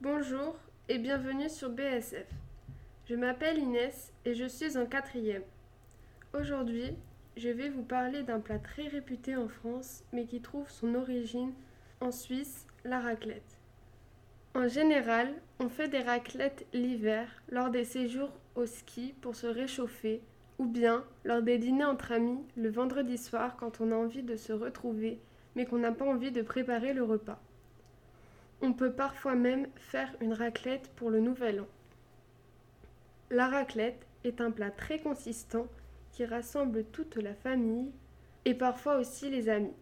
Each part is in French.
Bonjour et bienvenue sur BSF. Je m'appelle Inès et je suis en quatrième. Aujourd'hui, je vais vous parler d'un plat très réputé en France mais qui trouve son origine en Suisse, la raclette. En général, on fait des raclettes l'hiver lors des séjours au ski pour se réchauffer ou bien lors des dîners entre amis le vendredi soir quand on a envie de se retrouver mais qu'on n'a pas envie de préparer le repas. On peut parfois même faire une raclette pour le nouvel an. La raclette est un plat très consistant qui rassemble toute la famille et parfois aussi les amis.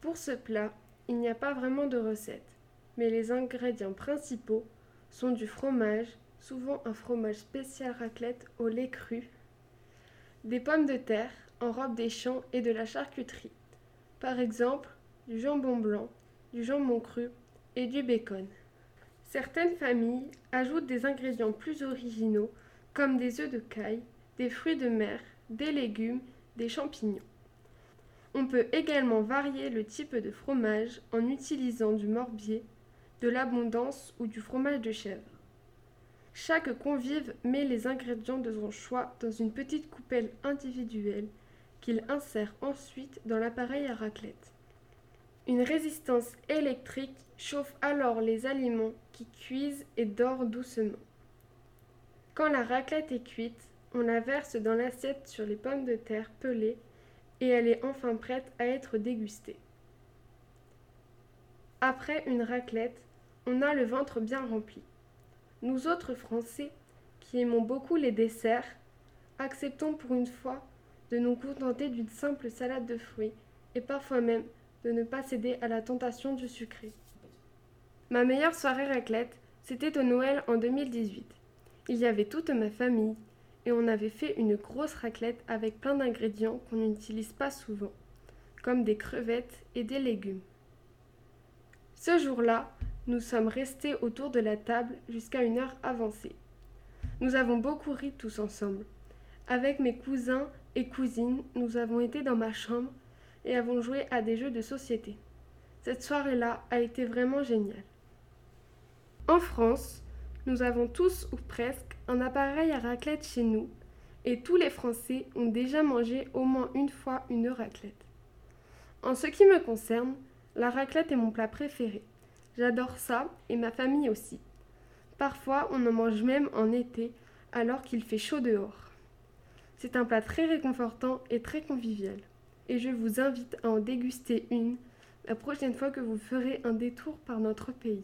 Pour ce plat, il n'y a pas vraiment de recette, mais les ingrédients principaux sont du fromage, souvent un fromage spécial raclette au lait cru, des pommes de terre en robe des champs et de la charcuterie. Par exemple, du jambon blanc, du jambon cru et du bacon. Certaines familles ajoutent des ingrédients plus originaux comme des œufs de caille, des fruits de mer, des légumes, des champignons. On peut également varier le type de fromage en utilisant du morbier, de l'abondance ou du fromage de chèvre. Chaque convive met les ingrédients de son choix dans une petite coupelle individuelle qu'il insère ensuite dans l'appareil à raclette. Une résistance électrique chauffe alors les aliments qui cuisent et dort doucement. Quand la raclette est cuite, on la verse dans l'assiette sur les pommes de terre pelées et elle est enfin prête à être dégustée. Après une raclette, on a le ventre bien rempli. Nous autres Français, qui aimons beaucoup les desserts, acceptons pour une fois de nous contenter d'une simple salade de fruits et parfois même de ne pas céder à la tentation du sucré. Ma meilleure soirée raclette, c'était au Noël en 2018. Il y avait toute ma famille et on avait fait une grosse raclette avec plein d'ingrédients qu'on n'utilise pas souvent, comme des crevettes et des légumes. Ce jour-là, nous sommes restés autour de la table jusqu'à une heure avancée. Nous avons beaucoup ri tous ensemble. Avec mes cousins et cousines, nous avons été dans ma chambre et avons joué à des jeux de société. Cette soirée-là a été vraiment géniale. En France, nous avons tous ou presque un appareil à raclette chez nous et tous les Français ont déjà mangé au moins une fois une raclette. En ce qui me concerne, la raclette est mon plat préféré. J'adore ça et ma famille aussi. Parfois, on en mange même en été alors qu'il fait chaud dehors. C'est un plat très réconfortant et très convivial et je vous invite à en déguster une la prochaine fois que vous ferez un détour par notre pays.